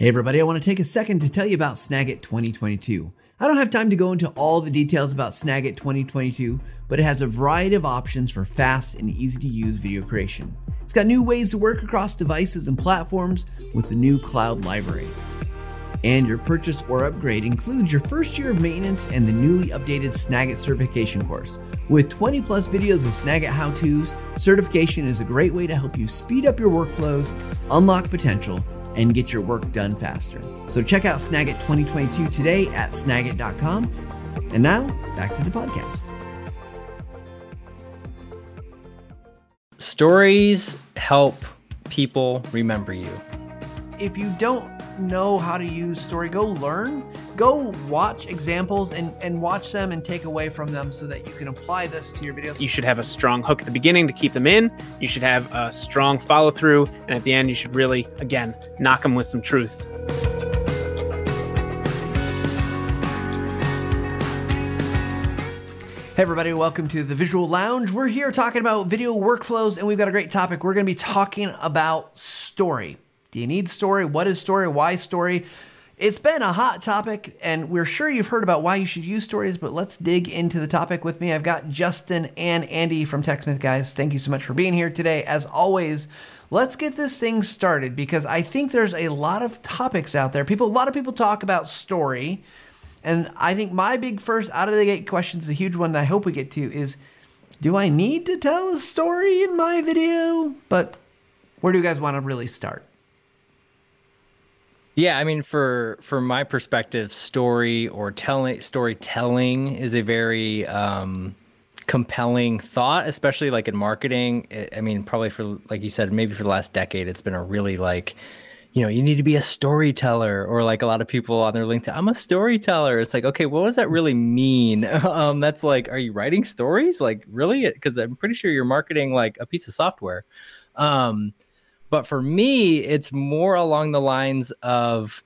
Hey everybody, I want to take a second to tell you about Snagit 2022. I don't have time to go into all the details about Snagit 2022, but it has a variety of options for fast and easy to use video creation. It's got new ways to work across devices and platforms with the new cloud library. And your purchase or upgrade includes your first year of maintenance and the newly updated Snagit certification course. With 20 plus videos of Snagit how to's, certification is a great way to help you speed up your workflows, unlock potential, and get your work done faster. So check out Snagit 2022 today at snagit.com. And now, back to the podcast. Stories help people remember you. If you don't know how to use story, go learn. Go watch examples and, and watch them and take away from them so that you can apply this to your videos. You should have a strong hook at the beginning to keep them in. You should have a strong follow through. And at the end, you should really, again, knock them with some truth. Hey, everybody, welcome to the Visual Lounge. We're here talking about video workflows, and we've got a great topic. We're going to be talking about story. Do you need story? What is story? Why story? It's been a hot topic, and we're sure you've heard about why you should use stories, but let's dig into the topic with me. I've got Justin and Andy from TechSmith, guys. Thank you so much for being here today. As always, let's get this thing started because I think there's a lot of topics out there. People, a lot of people talk about story, and I think my big first out of the gate question is a huge one that I hope we get to is do I need to tell a story in my video? But where do you guys want to really start? Yeah, I mean, for for my perspective, story or telling storytelling is a very um, compelling thought, especially like in marketing. I mean, probably for like you said, maybe for the last decade, it's been a really like, you know, you need to be a storyteller, or like a lot of people on their LinkedIn, I'm a storyteller. It's like, okay, what does that really mean? um, that's like, are you writing stories? Like, really? Because I'm pretty sure you're marketing like a piece of software. Um, but for me, it's more along the lines of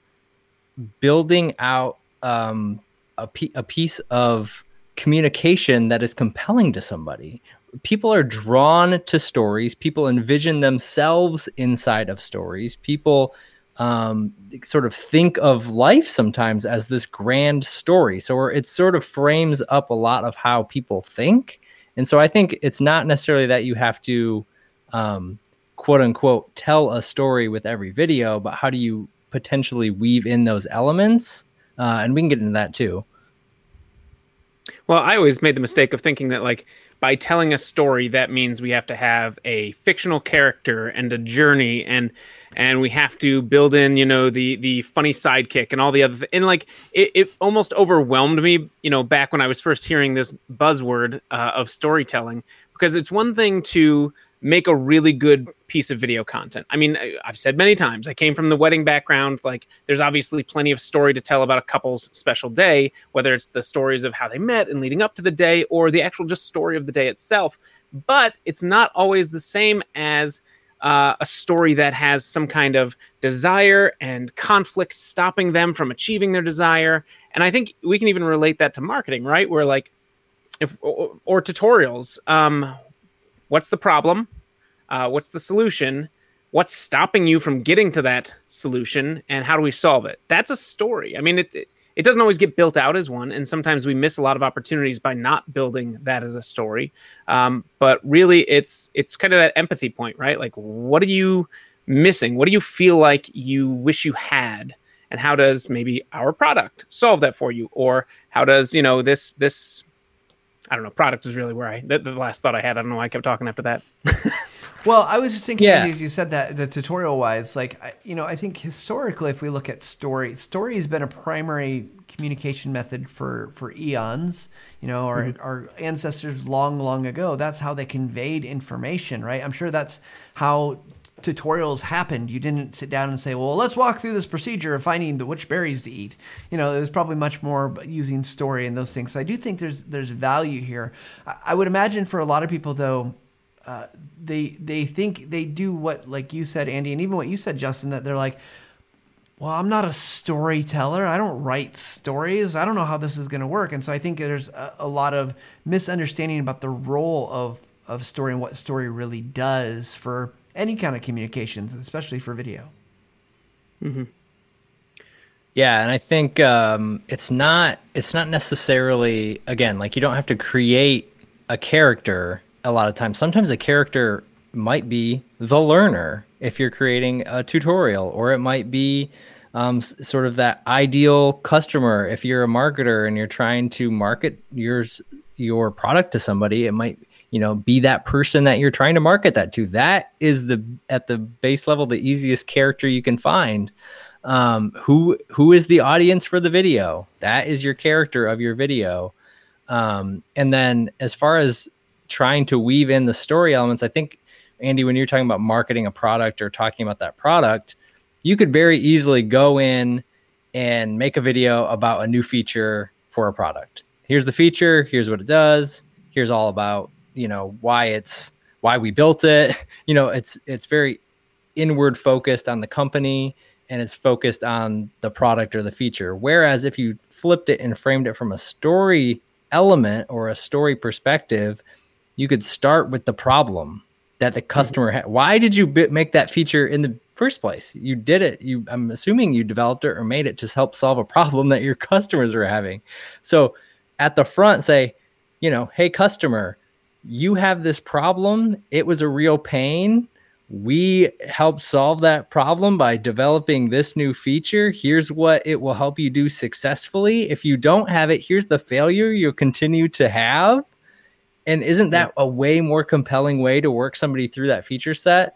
building out um, a, p- a piece of communication that is compelling to somebody. People are drawn to stories. People envision themselves inside of stories. People um, sort of think of life sometimes as this grand story. So it sort of frames up a lot of how people think. And so I think it's not necessarily that you have to um, quote unquote tell a story with every video, but how do you potentially weave in those elements? Uh, and we can get into that too. Well, I always made the mistake of thinking that like by telling a story, that means we have to have a fictional character and a journey and and we have to build in you know the the funny sidekick and all the other th- and like it, it almost overwhelmed me you know back when i was first hearing this buzzword uh, of storytelling because it's one thing to make a really good piece of video content. I mean, I've said many times, I came from the wedding background. Like, there's obviously plenty of story to tell about a couple's special day, whether it's the stories of how they met and leading up to the day or the actual just story of the day itself. But it's not always the same as uh, a story that has some kind of desire and conflict stopping them from achieving their desire. And I think we can even relate that to marketing, right? Where like, if or, or tutorials, um, what's the problem? Uh, what's the solution? What's stopping you from getting to that solution? And how do we solve it? That's a story. I mean, it, it, it doesn't always get built out as one. And sometimes we miss a lot of opportunities by not building that as a story. Um, but really, it's, it's kind of that empathy point, right? Like, what are you missing? What do you feel like you wish you had? And how does maybe our product solve that for you? Or how does, you know, this, this, I don't know. Product is really where I the, the last thought I had. I don't know why I kept talking after that. well, I was just thinking, yeah. as you said that the tutorial wise, like I, you know, I think historically, if we look at story, story has been a primary communication method for for eons. You know, our mm-hmm. our ancestors long, long ago. That's how they conveyed information, right? I'm sure that's how tutorials happened. You didn't sit down and say, "Well, let's walk through this procedure of finding the which berries to eat." You know, it was probably much more using story and those things. So I do think there's there's value here. I, would imagine for a lot of people though, uh, they they think they do what like you said, Andy, and even what you said, Justin, that they're like. Well, I'm not a storyteller. I don't write stories. I don't know how this is going to work. And so I think there's a, a lot of misunderstanding about the role of of story and what story really does for any kind of communications, especially for video. Mm-hmm. Yeah, and I think um, it's not it's not necessarily again like you don't have to create a character a lot of times. Sometimes a character might be the learner if you're creating a tutorial, or it might be um, sort of that ideal customer if you're a marketer and you're trying to market yours your product to somebody. It might you know be that person that you're trying to market that to. That is the at the base level the easiest character you can find. Um, who who is the audience for the video? That is your character of your video. Um, and then as far as trying to weave in the story elements i think andy when you're talking about marketing a product or talking about that product you could very easily go in and make a video about a new feature for a product. Here's the feature here's what it does here's all about you know why it's why we built it you know it's it's very inward focused on the company and it's focused on the product or the feature. Whereas if you flipped it and framed it from a story element or a story perspective, you could start with the problem that the mm-hmm. customer had. Why did you make that feature in the first place? You did it. You, I'm assuming you developed it or made it to help solve a problem that your customers are having. So at the front, say, you know, hey, customer, you have this problem. It was a real pain we help solve that problem by developing this new feature. Here's what it will help you do successfully. If you don't have it, here's the failure you'll continue to have. And isn't that a way more compelling way to work somebody through that feature set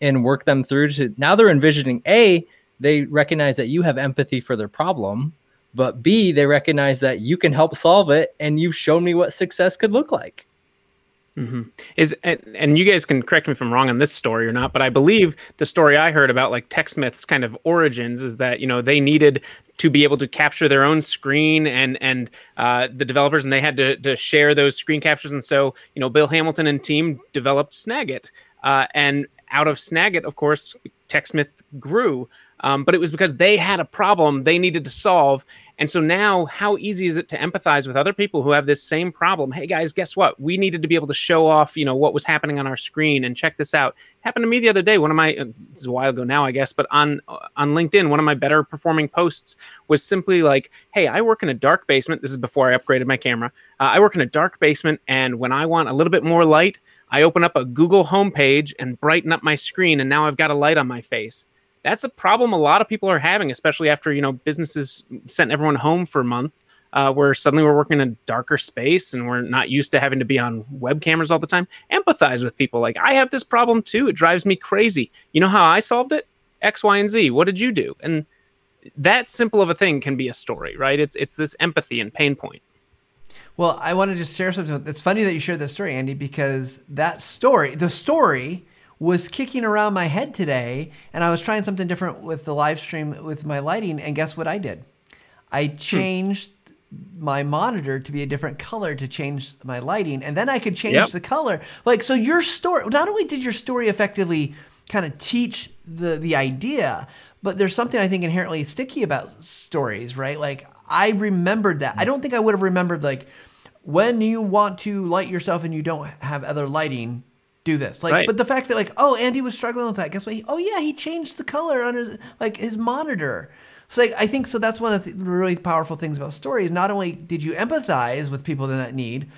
and work them through to now they're envisioning A, they recognize that you have empathy for their problem, but B, they recognize that you can help solve it and you've shown me what success could look like. Mm-hmm. Is and, and, you guys can correct me if I'm wrong on this story or not, but I believe the story I heard about like TechSmith's kind of origins is that you know they needed to be able to capture their own screen and and uh, the developers and they had to, to share those screen captures and so you know Bill Hamilton and team developed Snagit uh, and out of Snagit of course TechSmith grew. Um, but it was because they had a problem they needed to solve. And so now, how easy is it to empathize with other people who have this same problem? Hey guys, guess what? We needed to be able to show off, you know, what was happening on our screen and check this out. It happened to me the other day. One of my, uh, this is a while ago now, I guess, but on uh, on LinkedIn, one of my better performing posts was simply like, "Hey, I work in a dark basement. This is before I upgraded my camera. Uh, I work in a dark basement, and when I want a little bit more light." I open up a Google homepage and brighten up my screen, and now I've got a light on my face that's a problem a lot of people are having, especially after you know businesses sent everyone home for months, uh, where suddenly we're working in a darker space and we're not used to having to be on web cameras all the time. Empathize with people. Like I have this problem too. It drives me crazy. You know how I solved it? X, Y, and Z. What did you do? And that simple of a thing can be a story, right? It's it's this empathy and pain point. Well, I want to just share something. It's funny that you shared this story, Andy, because that story, the story was kicking around my head today and I was trying something different with the live stream with my lighting and guess what I did? I hmm. changed hmm. my monitor to be a different color to change my lighting and then I could change yep. the color. Like so your story not only did your story effectively kind of teach the the idea, but there's something I think inherently sticky about stories, right? Like I remembered that. I don't think I would have remembered like when you want to light yourself and you don't have other lighting, do this. Like, right. but the fact that like, oh, Andy was struggling with that. Guess what? He, oh yeah, he changed the color on his like his monitor. So like, I think so. That's one of the really powerful things about stories. Not only did you empathize with people in that need,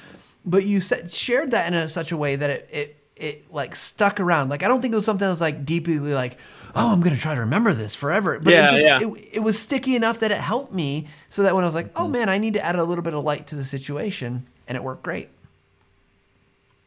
but you set, shared that in a, such a way that it, it it like stuck around. Like I don't think it was something that was like deeply like, oh, I'm gonna try to remember this forever. But yeah, it just yeah. it, it was sticky enough that it helped me so that when I was like, oh mm-hmm. man, I need to add a little bit of light to the situation, and it worked great.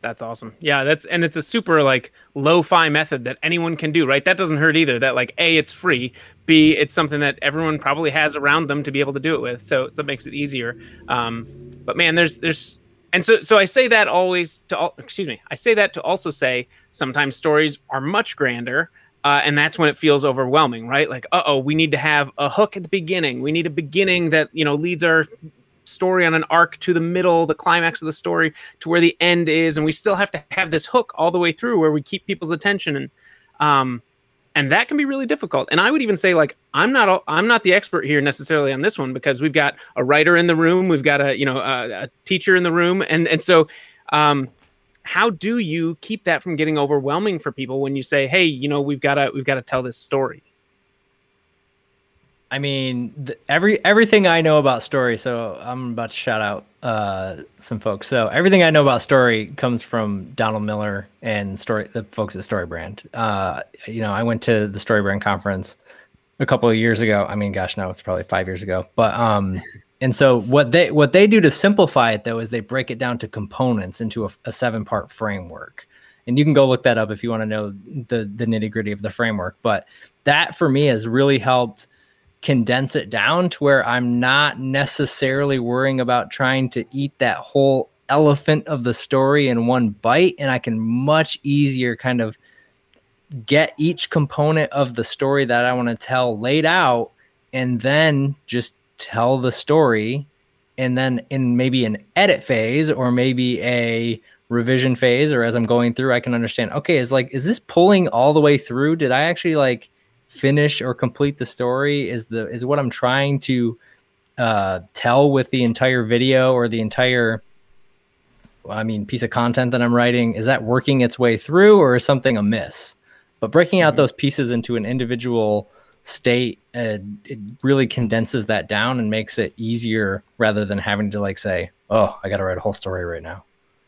That's awesome. Yeah, that's and it's a super like lo-fi method that anyone can do, right? That doesn't hurt either. That like A, it's free. B, it's something that everyone probably has around them to be able to do it with. So, so that makes it easier. Um, but man, there's there's and so so I say that always to all, excuse me. I say that to also say sometimes stories are much grander. Uh, and that's when it feels overwhelming, right? Like, uh oh, we need to have a hook at the beginning. We need a beginning that you know leads our story on an arc to the middle, the climax of the story to where the end is, and we still have to have this hook all the way through where we keep people's attention and um and that can be really difficult. And I would even say like I'm not I'm not the expert here necessarily on this one because we've got a writer in the room, we've got a you know a, a teacher in the room, and and so um how do you keep that from getting overwhelming for people when you say hey you know we've got to we've got to tell this story I mean, the, every everything I know about story. So I'm about to shout out uh, some folks. So everything I know about story comes from Donald Miller and story the folks at StoryBrand. Uh, you know, I went to the StoryBrand conference a couple of years ago. I mean, gosh, now it's probably five years ago. But um, and so what they what they do to simplify it though is they break it down to components into a, a seven part framework. And you can go look that up if you want to know the the nitty gritty of the framework. But that for me has really helped condense it down to where I'm not necessarily worrying about trying to eat that whole elephant of the story in one bite. And I can much easier kind of get each component of the story that I want to tell laid out and then just tell the story. And then in maybe an edit phase or maybe a revision phase or as I'm going through I can understand okay is like is this pulling all the way through? Did I actually like finish or complete the story is the is what i'm trying to uh, tell with the entire video or the entire i mean piece of content that i'm writing. Is that working its way through or is something amiss? But breaking out mm-hmm. those pieces into an individual state uh, it really condenses that down and makes it easier rather than having to like say oh i gotta write a whole story right now.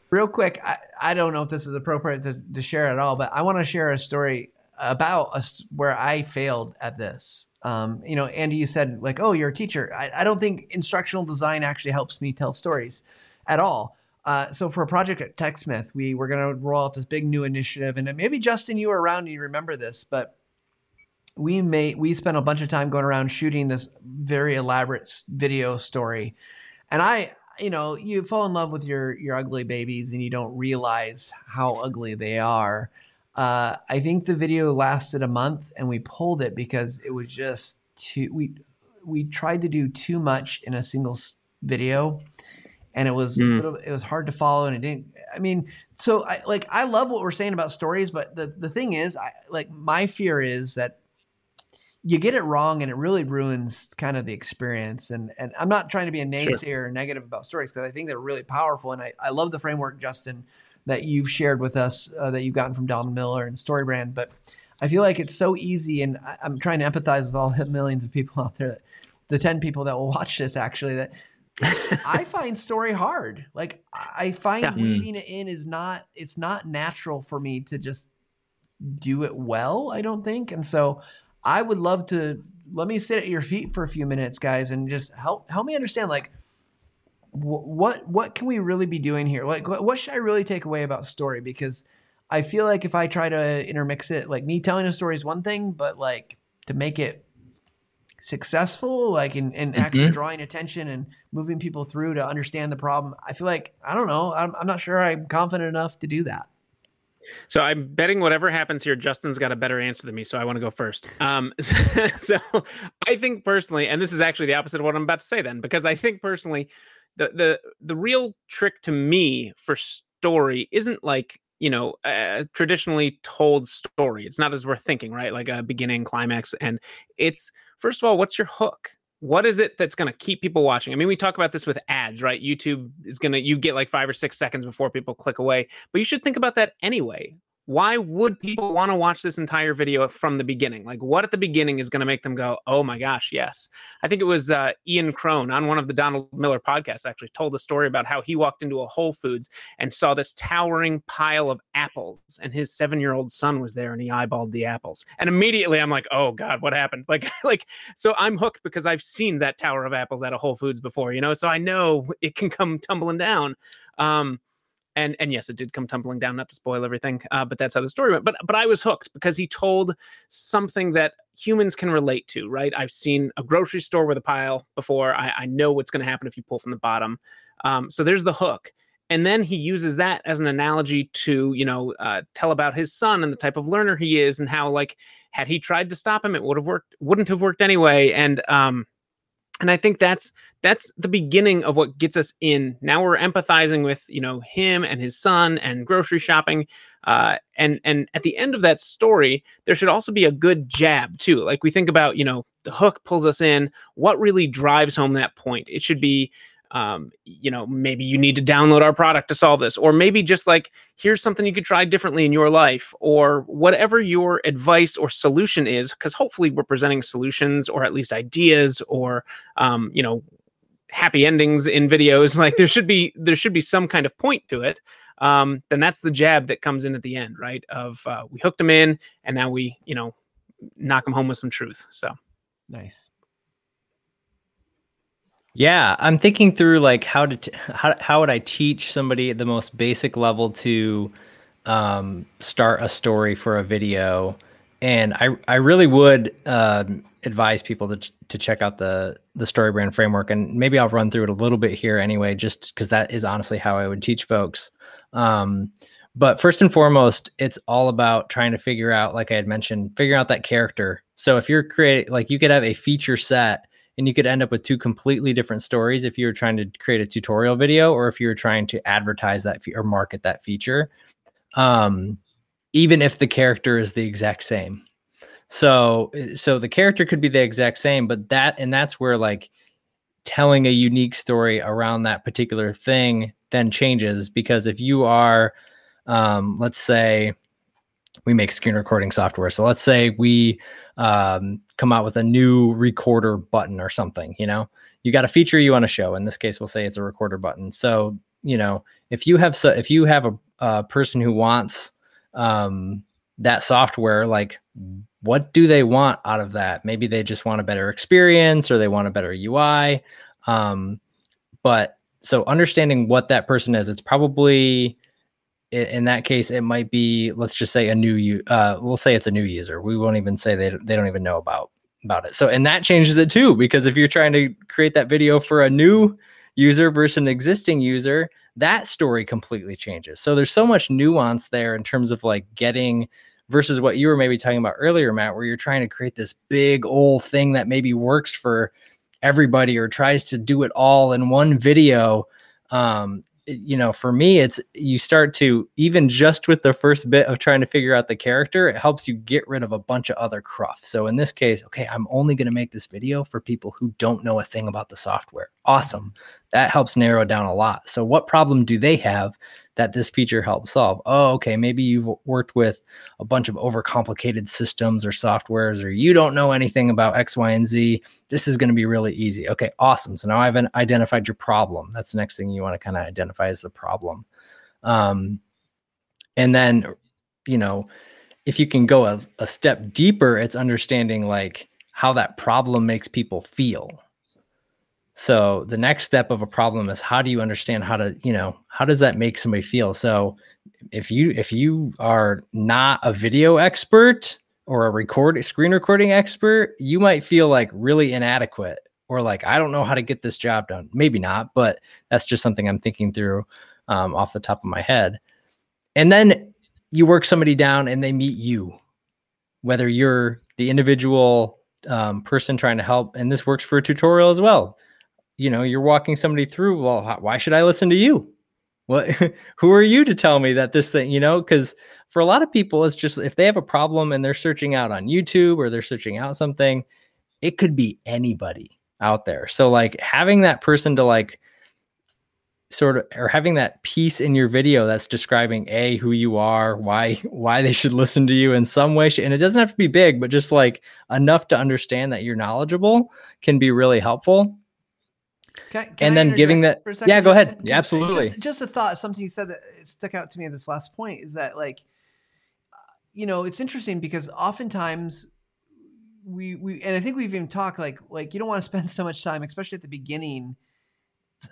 Real quick i, I don't know if this is appropriate to, to share at all but i want to share a story about us where I failed at this. Um, you know, Andy, you said like, "Oh, you're a teacher." I, I, don't think instructional design actually helps me tell stories at all. Uh, so for a project at TechSmith, we were going to roll out this big new initiative, and maybe Justin, you were around and you remember this, but we made we spent a bunch of time going around shooting this very elaborate video story, and I. You know, you fall in love with your your ugly babies, and you don't realize how ugly they are. Uh, I think the video lasted a month, and we pulled it because it was just too. We we tried to do too much in a single video, and it was mm. little, it was hard to follow, and it didn't. I mean, so I like I love what we're saying about stories, but the the thing is, I like my fear is that you get it wrong and it really ruins kind of the experience. And and I'm not trying to be a naysayer sure. or negative about stories because I think they're really powerful, and I I love the framework, Justin that you've shared with us uh, that you've gotten from Donald Miller and StoryBrand. But I feel like it's so easy, and I, am trying to empathize with all the millions of people out there, that, the 10 people that will watch this actually, that I find story hard. Like I find yeah. weaving it in is not, it's not natural for me to just do it well, I don't think. And so I would love to let me sit at your feet for a few minutes, guys, and just help help me understand like what what can we really be doing here? Like, what should I really take away about story? Because I feel like if I try to intermix it, like me telling a story is one thing, but like to make it successful, like in, in mm-hmm. actually drawing attention and moving people through to understand the problem, I feel like I don't know. I'm, I'm not sure I'm confident enough to do that. So I'm betting whatever happens here, Justin's got a better answer than me, so I want to go first. Um, so I think personally, and this is actually the opposite of what I'm about to say, then, because I think personally, the the the real trick to me for story isn't like you know a traditionally told story. It's not as we're thinking right? Like a beginning climax and it's first of all what's your hook? What is it that's going to keep people watching? I mean we talk about this with ads right? Youtube is going to you get like five or six seconds before people click away but you should think about that anyway why would people want to watch this entire video from the beginning? Like, what at the beginning is going to make them go, oh my gosh, yes? I think it was uh, Ian Cron on one of the Donald Miller podcasts actually told a story about how he walked into a Whole Foods and saw this towering pile of apples, and his seven year old son was there and he eyeballed the apples. And immediately I'm like, oh God, what happened? Like, like, so I'm hooked because I've seen that tower of apples at a Whole Foods before, you know, so I know it can come tumbling down. Um, and and yes, it did come tumbling down. Not to spoil everything, uh, but that's how the story went. But but I was hooked because he told something that humans can relate to. Right? I've seen a grocery store with a pile before. I, I know what's going to happen if you pull from the bottom. Um, so there's the hook. And then he uses that as an analogy to, you know, uh, tell about his son and the type of learner he is, and how, like, had he tried to stop him, it would have worked, wouldn't have worked anyway. And um, and i think that's that's the beginning of what gets us in. Now we're empathizing with you know him and his son and grocery shopping uh, and and at the end of that story there should also be a good jab too. Like we think about you know the hook pulls us in. What really drives home that point? It should be um, you know, maybe you need to download our product to solve this, or maybe just like, here's something you could try differently in your life, or whatever your advice or solution is, because hopefully we're presenting solutions or at least ideas or, um, you know, happy endings in videos. Like there should be there should be some kind of point to it. Um, then that's the jab that comes in at the end, right? Of uh, we hooked them in, and now we, you know, knock them home with some truth. So nice. Yeah, I'm thinking through like how to t- how how would I teach somebody at the most basic level to um, start a story for a video, and I I really would uh, advise people to to check out the the StoryBrand framework, and maybe I'll run through it a little bit here anyway, just because that is honestly how I would teach folks. Um, but first and foremost, it's all about trying to figure out, like I had mentioned, figuring out that character. So if you're creating, like you could have a feature set and you could end up with two completely different stories if you were trying to create a tutorial video or if you were trying to advertise that fe- or market that feature um, even if the character is the exact same. So so the character could be the exact same but that and that's where like telling a unique story around that particular thing then changes because if you are um, let's say we make screen recording software. So let's say we um, come out with a new recorder button or something you know? You got a feature you want to show. In this case we'll say it's a recorder button. So you know if you have so if you have a, a person who wants um, that software like what do they want out of that? Maybe they just want a better experience or they want a better ui um, but so understanding what that person is it's probably in that case, it might be let's just say a new uh, we'll say it's a new user. We won't even say they they don't even know about about it. So and that changes it too because if you're trying to create that video for a new user versus an existing user, that story completely changes. So there's so much nuance there in terms of like getting versus what you were maybe talking about earlier, Matt, where you're trying to create this big old thing that maybe works for everybody or tries to do it all in one video. Um, you know, for me, it's you start to even just with the first bit of trying to figure out the character, it helps you get rid of a bunch of other cruft. So in this case, okay, I'm only going to make this video for people who don't know a thing about the software. Awesome. That helps narrow down a lot. So what problem do they have that this feature helps solve. Oh, okay, maybe you've worked with a bunch of overcomplicated systems or softwares, or you don't know anything about X, Y, and Z. This is going to be really easy. Okay, awesome. So now I've identified your problem. That's the next thing you want to kind of identify as the problem. Um, and then, you know, if you can go a, a step deeper, it's understanding like how that problem makes people feel so the next step of a problem is how do you understand how to, you know, how does that make somebody feel? So if you if you are not a video expert or a record screen recording expert, you might feel like really inadequate or like I don't know how to get this job done. Maybe not, but that's just something I'm thinking through um, off the top of my head. And then you work somebody down and they meet you, whether you're the individual um, person trying to help, and this works for a tutorial as well you know you're walking somebody through well why should i listen to you? What who are you to tell me that this thing you know because for a lot of people it's just if they have a problem and they're searching out on youtube or they're searching out something it could be anybody out there. So like having that person to like sort of or having that piece in your video that's describing a who you are why why they should listen to you in some way and it doesn't have to be big but just like enough to understand that you're knowledgeable can be really helpful can, can and I then giving that, yeah, go ahead. Just, yeah, absolutely. Just, just, a thought, something you said that stuck out to me at this last point is that like, uh, you know, it's interesting because oftentimes we, we, and I think we've even talked like, like you don't want to spend so much time, especially at the beginning,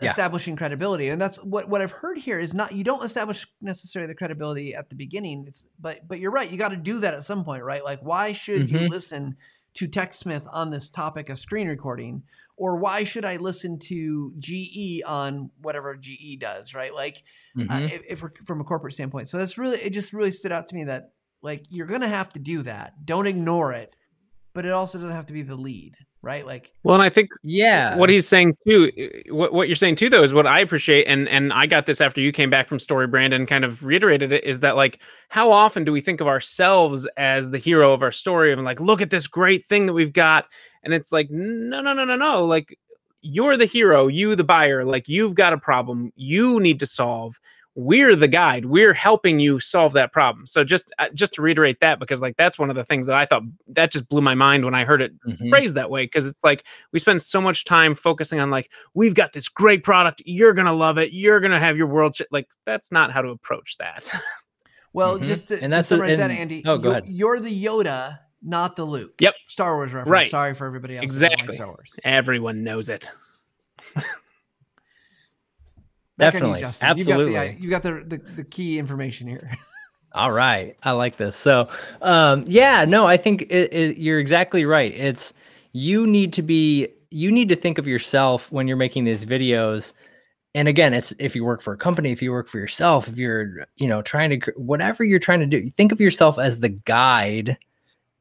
yeah. establishing credibility. And that's what, what I've heard here is not, you don't establish necessarily the credibility at the beginning. It's, but, but you're right. You got to do that at some point, right? Like, why should mm-hmm. you listen to TechSmith on this topic of screen recording? Or why should I listen to GE on whatever GE does, right? Like, uh, mm-hmm. uh, if, if, we're from a corporate standpoint. So that's really, it just really stood out to me that like you're going to have to do that. Don't ignore it, but it also doesn't have to be the lead, right? Like, well, and I think, yeah, what he's saying too, what, what you're saying too, though, is what I appreciate. And, and I got this after you came back from StoryBrand and kind of reiterated it is that like, how often do we think of ourselves as the hero of our story and like, look at this great thing that we've got and it's like no no no no no like you're the hero, you the buyer, like you've got a problem you need to solve. We're the guide. We're helping you solve that problem. So just uh, just to reiterate that because like that's one of the things that I thought that just blew my mind when I heard it mm-hmm. phrased that way because it's like we spend so much time focusing on like we've got this great product, you're going to love it, you're going to have your world sh-. like that's not how to approach that. Well, mm-hmm. just to, and that's to summarize a, and, that, Andy. Oh, go you're, ahead. You're the Yoda, not the Luke. Yep. Star Wars reference. Right. Sorry for everybody else. Exactly. Star Wars. Everyone knows it. Definitely. You, Absolutely. You got, the, you got the, the, the key information here. All right. I like this. So, um, yeah, no, I think it, it, you're exactly right. It's you need to be, you need to think of yourself when you're making these videos and again it's if you work for a company if you work for yourself if you're you know trying to whatever you're trying to do think of yourself as the guide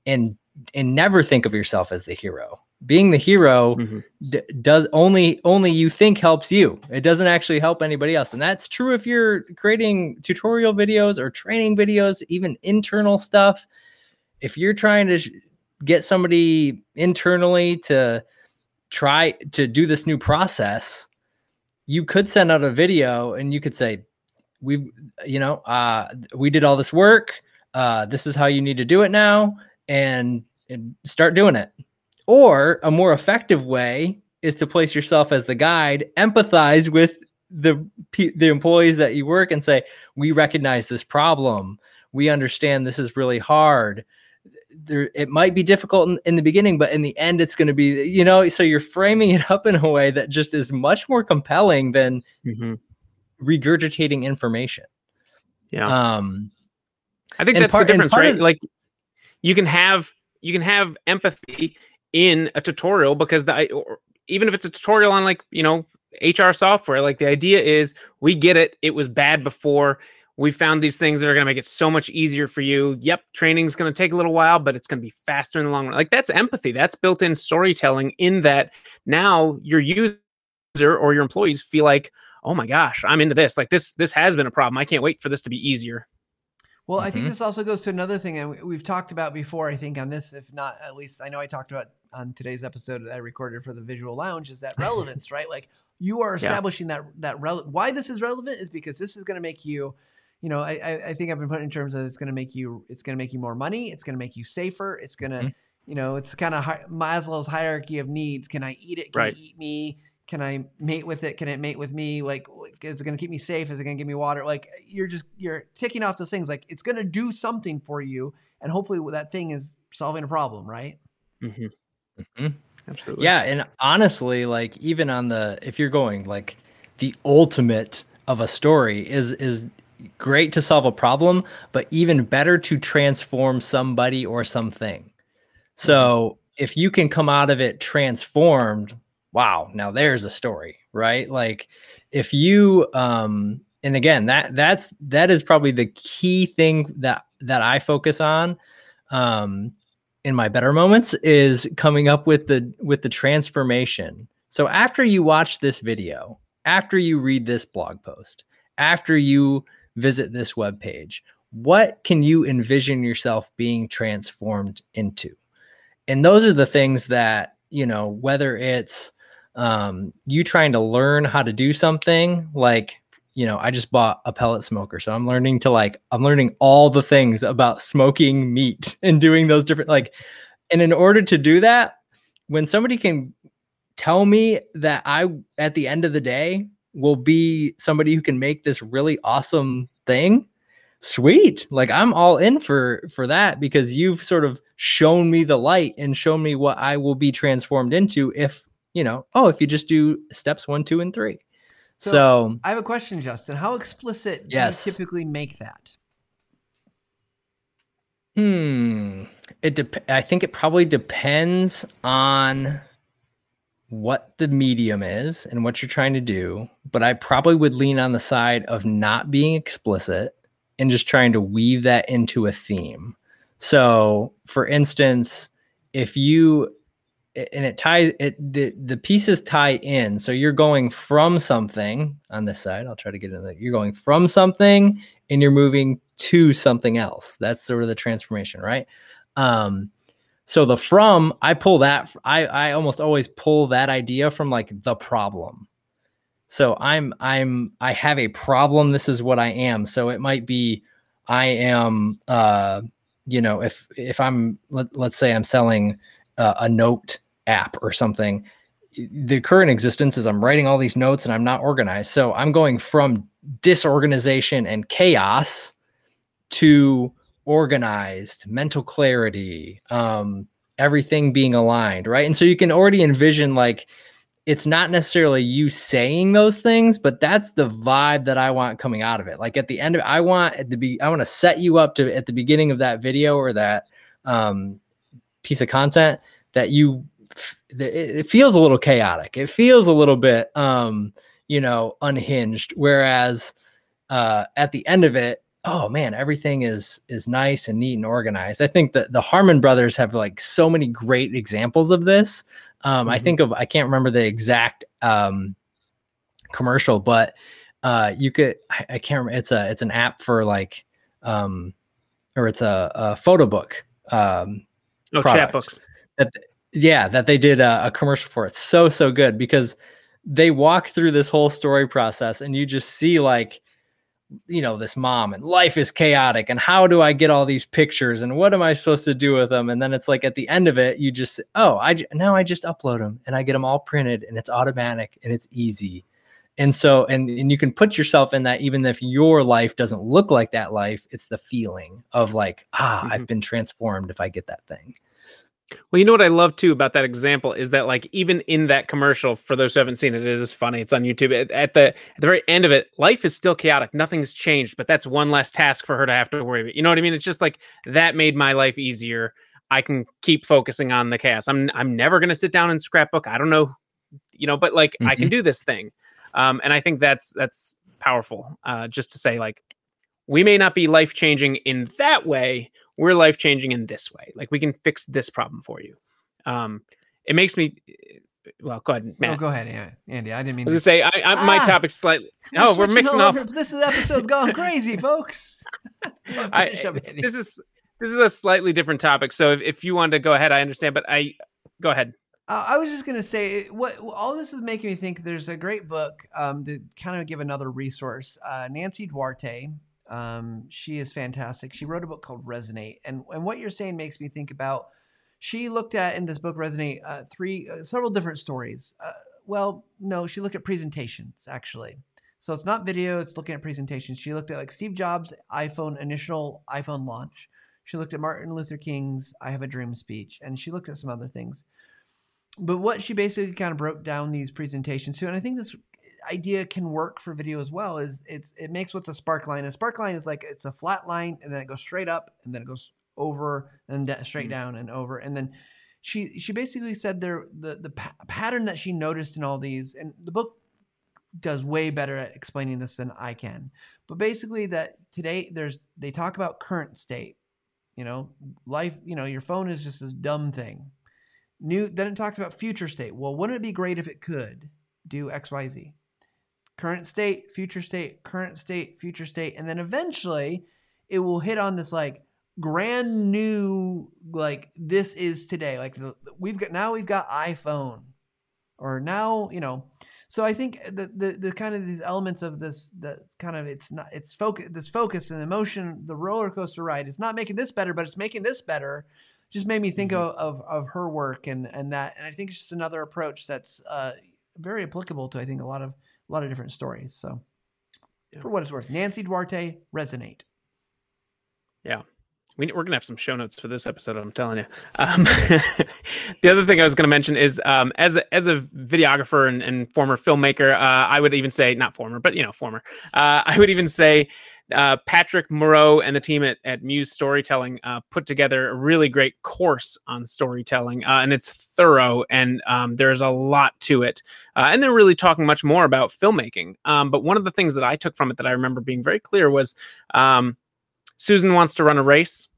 and and never think of yourself as the hero. Being the hero mm-hmm. d- does only only you think helps you. It doesn't actually help anybody else. And that's true if you're creating tutorial videos or training videos even internal stuff. If you're trying to sh- get somebody internally to try to do this new process you could send out a video and you could say, we, you know, uh, we did all this work. Uh, this is how you need to do it now, and, and start doing it. Or a more effective way is to place yourself as the guide, empathize with the the employees that you work, and say, "We recognize this problem. We understand this is really hard there it might be difficult in, in the beginning but in the end it's going to be you know so you're framing it up in a way that just is much more compelling than mm-hmm. regurgitating information yeah um i think that's part, the difference right of, like you can have you can have empathy in a tutorial because the even if it's a tutorial on like you know hr software like the idea is we get it it was bad before we found these things that are going to make it so much easier for you. Yep, training's going to take a little while, but it's going to be faster in the long run. Like that's empathy. That's built in storytelling in that now your user or your employees feel like, "Oh my gosh, I'm into this. Like this this has been a problem. I can't wait for this to be easier." Well, mm-hmm. I think mm-hmm. this also goes to another thing and we've talked about before, I think on this if not at least I know I talked about on today's episode that I recorded for the Visual Lounge is that relevance, right? Like you are establishing yeah. that that rel- why this is relevant is because this is going to make you you know, I, I think I've been putting in terms of it's going to make you, it's going to make you more money. It's going to make you safer. It's going to, mm-hmm. you know, it's kind of hi- Maslow's hierarchy of needs. Can I eat it? Can right. it eat me? Can I mate with it? Can it mate with me? Like, is it going to keep me safe? Is it going to give me water? Like, you're just, you're ticking off those things. Like, it's going to do something for you. And hopefully that thing is solving a problem, right? Mm-hmm. Mm-hmm. Absolutely. Yeah. And honestly, like, even on the, if you're going like the ultimate of a story is, is, great to solve a problem, but even better to transform somebody or something. So if you can come out of it transformed, wow, now there's a story, right? Like if you um and again, that that's that is probably the key thing that that I focus on um in my better moments is coming up with the with the transformation. So after you watch this video, after you read this blog post, after you visit this web page. What can you envision yourself being transformed into? And those are the things that, you know, whether it's um, you trying to learn how to do something like, you know, I just bought a pellet smoker. So I'm learning to like, I'm learning all the things about smoking meat and doing those different, like, and in order to do that, when somebody can tell me that I, at the end of the day, will be somebody who can make this really awesome thing sweet like i'm all in for for that because you've sort of shown me the light and shown me what i will be transformed into if you know oh if you just do steps one two and three. So, so i have a question justin. How explicit do you typically make that? Hmm. It de- i think it probably depends on what the medium is and what you're trying to do, but I probably would lean on the side of not being explicit and just trying to weave that into a theme. So, for instance, if you and it ties it the the pieces tie in. So you're going from something on this side. I'll try to get in there. You're going from something and you're moving to something else. That's sort of the transformation, right? Um, So the from, I pull that, I, I almost always pull that idea from like the problem. So I'm, I'm, I have a problem. This is what I am. So it might be, I am, uh, you know, if, if I'm, let, let's say I'm selling uh, a note app or something, the current existence is I'm writing all these notes and I'm not organized. So I'm going from disorganization and chaos to organized, mental clarity, um, everything being aligned, right? And so you can already envision like it's not necessarily you saying those things, but that's the vibe that I want coming out of it. Like at the end of it, I want at the be I want to set you up to at the beginning of that video or that um, piece of content that you it feels a little chaotic. It feels a little bit um, you know, unhinged. Whereas uh, at the end of it, oh man, everything is is nice and neat and organized. I think that the Harmon brothers have like so many great examples of this. Um, mm-hmm. I think of I can't remember the exact um, commercial, but uh, you could I, I, can't remember. It's a it's an app for like um, or it's a, a photo book. Um, oh, Chatbooks. That, yeah, that they did a, a commercial for. It's so so good because they walk through this whole story process and you just see like you know this mom and life is chaotic and how do i get all these pictures and what am i supposed to do with them and then it's like at the end of it you just oh i now i just upload them and i get them all printed and it's automatic and it's easy and so and, and you can put yourself in that even if your life doesn't look like that life it's the feeling of like ah mm-hmm. i've been transformed if i get that thing well, you know what I love too about that example is that like even in that commercial, for those who haven't seen it, it is funny. It's on YouTube. At, at the at the very end of it, life is still chaotic. Nothing's changed, but that's one less task for her to have to worry about. You know what I mean? It's just like that made my life easier. I can keep focusing on the chaos. I'm I'm never gonna sit down and scrapbook. I don't know, you know, but like mm-hmm. I can mm-hmm. do this thing. Um, and I think that's that's powerful. Uh, just to say like we may not be life changing in that way, we're life changing in this way. Like we can fix this problem for you. Um, it makes me. Well, go ahead, Matt. Oh, go ahead, Andy. I didn't mean I was to say I, I, ah, my topic's slightly. No, we're, we're mixing up. This is episode's gone crazy, folks. I, this is this is a slightly different topic. So if, if you wanted to go ahead, I understand. But I go ahead. Uh, I was just gonna say what all this is making me think. There's a great book um, to kind of give another resource. Uh, Nancy Duarte um, she is fantastic. She wrote a book called Resonate, and and what you're saying makes me think about. She looked at in this book Resonate uh, three uh, several different stories. Uh, well, no, she looked at presentations actually. So it's not video; it's looking at presentations. She looked at like Steve Jobs' iPhone initial iPhone launch. She looked at Martin Luther King's "I Have a Dream" speech, and she looked at some other things. But what she basically kind of broke down these presentations to, and I think this idea can work for video as well is it's it makes what's a spark line. A spark line is like it's a flat line and then it goes straight up and then it goes over and straight mm-hmm. down and over and then she she basically said there the the pa- pattern that she noticed in all these and the book does way better at explaining this than I can. But basically that today there's they talk about current state. You know, life, you know, your phone is just a dumb thing. New then it talks about future state. Well, wouldn't it be great if it could do XYZ? Current state, future state, current state, future state, and then eventually it will hit on this like grand new like this is today. Like the, we've got now we've got iPhone, or now you know. So I think the, the the kind of these elements of this the kind of it's not it's focus this focus and emotion the roller coaster ride. It's not making this better, but it's making this better. Just made me think mm-hmm. of, of, of her work and and that and I think it's just another approach that's uh, very applicable to I think a lot of a lot of different stories. So, yeah. for what it's worth, Nancy Duarte, resonate. Yeah. We, are gonna have some show notes for this episode. I'm telling you. Um, the other thing I was gonna mention is, um, as a, as a videographer and, and former filmmaker, uh, I would even say not former, but you know, former. Uh, I would even say uh, Patrick Moreau and the team at, at Muse Storytelling uh, put together a really great course on storytelling, uh, and it's thorough and um, there's a lot to it. Uh, and they're really talking much more about filmmaking. Um, but one of the things that I took from it that I remember being very clear was um, Susan wants to run a race.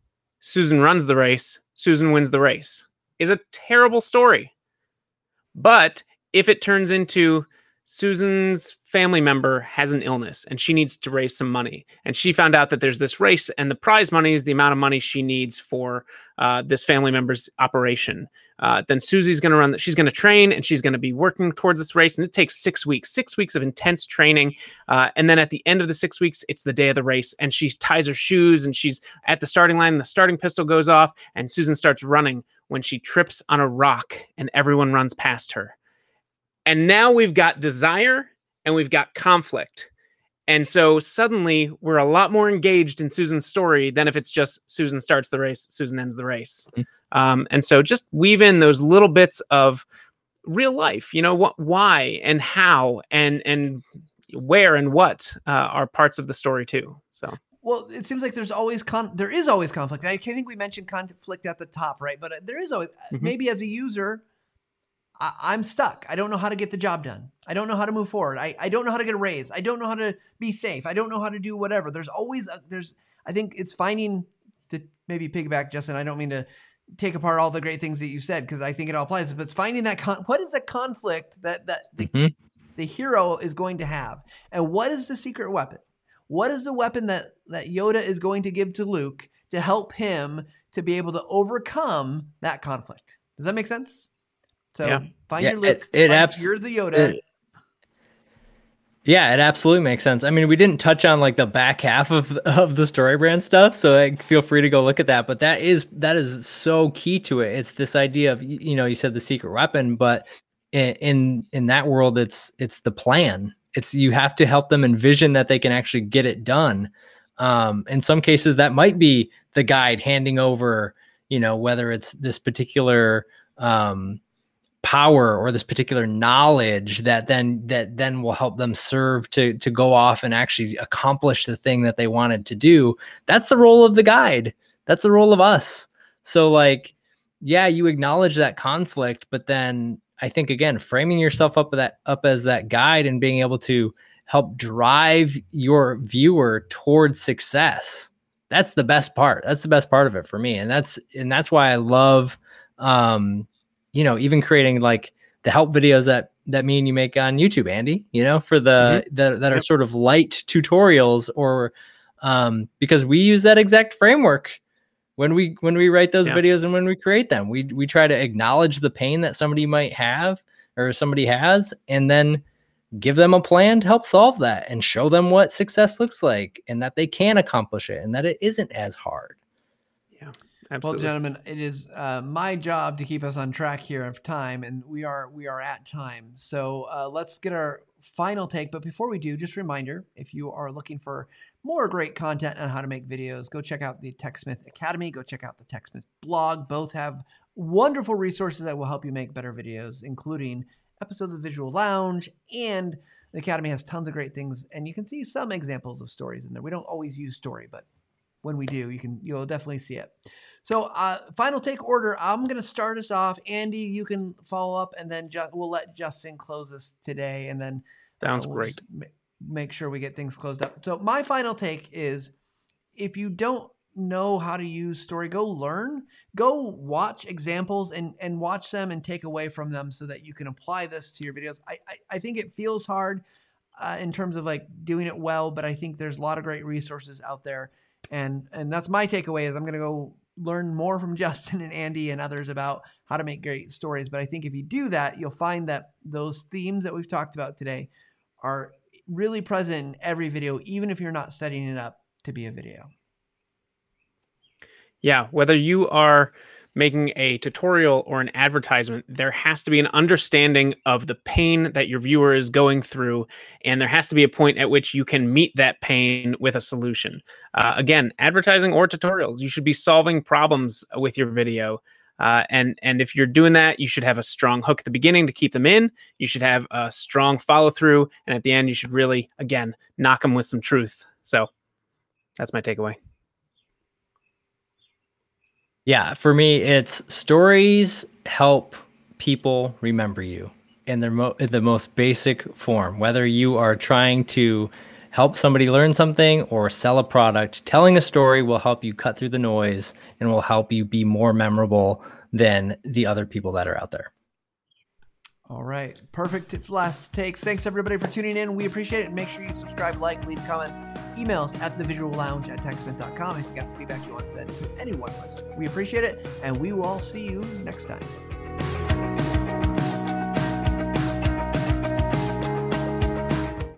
Susan runs the race. Susan wins the race. Is a terrible story. But if it turns into Susan's family member has an illness and she needs to raise some money. And she found out that there's this race, and the prize money is the amount of money she needs for uh, this family member's operation. Uh, then Susie's going to run, she's going to train and she's going to be working towards this race. And it takes six weeks, six weeks of intense training. Uh, and then at the end of the six weeks, it's the day of the race. And she ties her shoes and she's at the starting line. And the starting pistol goes off, and Susan starts running when she trips on a rock and everyone runs past her. And now we've got desire and we've got conflict. And so suddenly we're a lot more engaged in Susan's story than if it's just Susan starts the race, Susan ends the race. Mm-hmm. Um, and so just weave in those little bits of real life, you know, what, why and how and, and where and what uh, are parts of the story too. So. Well, it seems like there's always con- there is always conflict. I think we mentioned conflict at the top, right? But uh, there is always mm-hmm. maybe as a user, I, am stuck. I don't know how to get the job done. I don't know how to move forward. I, I don't know how to get a raise. I don't know how to be safe. I don't know how to do whatever. There's always a, there's I think it's finding to maybe piggyback, Justin. I don't mean to take apart all the great things that you said because I think it all applies. But it's finding that con- what is the conflict that that the, mm-hmm. the hero is going to have, and what is the secret weapon? What is the weapon that that Yoda is going to give to Luke to help him to be able to overcome that conflict? Does that make sense? So yeah. find yeah, your Luke. It, it abs- you're the Yoda. It, yeah, it absolutely makes sense. I mean, we didn't touch on like the back half of of the StoryBrand stuff, so like, feel free to go look at that. But that is that is so key to it. It's this idea of you know you said the secret weapon, but in in, in that world, it's it's the plan. It's you have to help them envision that they can actually get it done. Um, in some cases, that might be the guide handing over, you know, whether it's this particular um, power or this particular knowledge that then that then will help them serve to to go off and actually accomplish the thing that they wanted to do. That's the role of the guide. That's the role of us. So like yeah you acknowledge that conflict but then i think again framing yourself up that up as that guide and being able to help drive your viewer towards success that's the best part. That's the best part of it for me. And that's and that's why i love um you know, even creating like the help videos that that me and you make on YouTube, Andy, you know, for the mm-hmm. that that are sort of light tutorials or um because we use that exact framework when we when we write those yeah. videos and when we create them. We we try to acknowledge the pain that somebody might have or somebody has and then give them a plan to help solve that and show them what success looks like and that they can accomplish it and that it isn't as hard. Absolutely. Well, gentlemen, it is uh, my job to keep us on track here of time, and we are we are at time. So uh, let's get our final take. But before we do, just a reminder: if you are looking for more great content on how to make videos, go check out the TechSmith Academy. Go check out the TechSmith blog. Both have wonderful resources that will help you make better videos, including episodes of Visual Lounge and the Academy has tons of great things, and you can see some examples of stories in there. We don't always use story, but when we do, you can you'll definitely see it. So, uh, final take order. I'm going to start us off. Andy, you can follow up, and then ju- we'll let Justin close us today, and then uh, sounds uh, we'll great. Ma- make sure we get things closed up. So, my final take is: if you don't know how to use story, go learn. Go watch examples and and watch them and take away from them so that you can apply this to your videos. I I, I think it feels hard. Uh, in terms of like doing it well, but I think there's a lot of great resources out there, and and that's my takeaway. Is I'm gonna go learn more from Justin and Andy and others about how to make great stories. But I think if you do that, you'll find that those themes that we've talked about today are really present in every video, even if you're not setting it up to be a video. Yeah, whether you are making a tutorial or an advertisement, there has to be an understanding of the pain that your viewer is going through. And there has to be a point at which you can meet that pain with a solution. Uh, again, advertising or tutorials, you should be solving problems with your video. Uh, and and if you're doing that, you should have a strong hook at the beginning to keep them in. You should have a strong follow through, and at the end, you should really again knock them with some truth. So that's my takeaway. Yeah, for me, it's stories help people remember you in their mo- in the most basic form. Whether you are trying to help somebody learn something or sell a product, telling a story will help you cut through the noise and will help you be more memorable than the other people that are out there. All right. Perfect last takes. Thanks everybody for tuning in. We appreciate it. Make sure you subscribe, like, leave comments, emails at the visual lounge at techsmith.com if you got feedback you want to send to any one of us. We appreciate it, and we will all see you next time.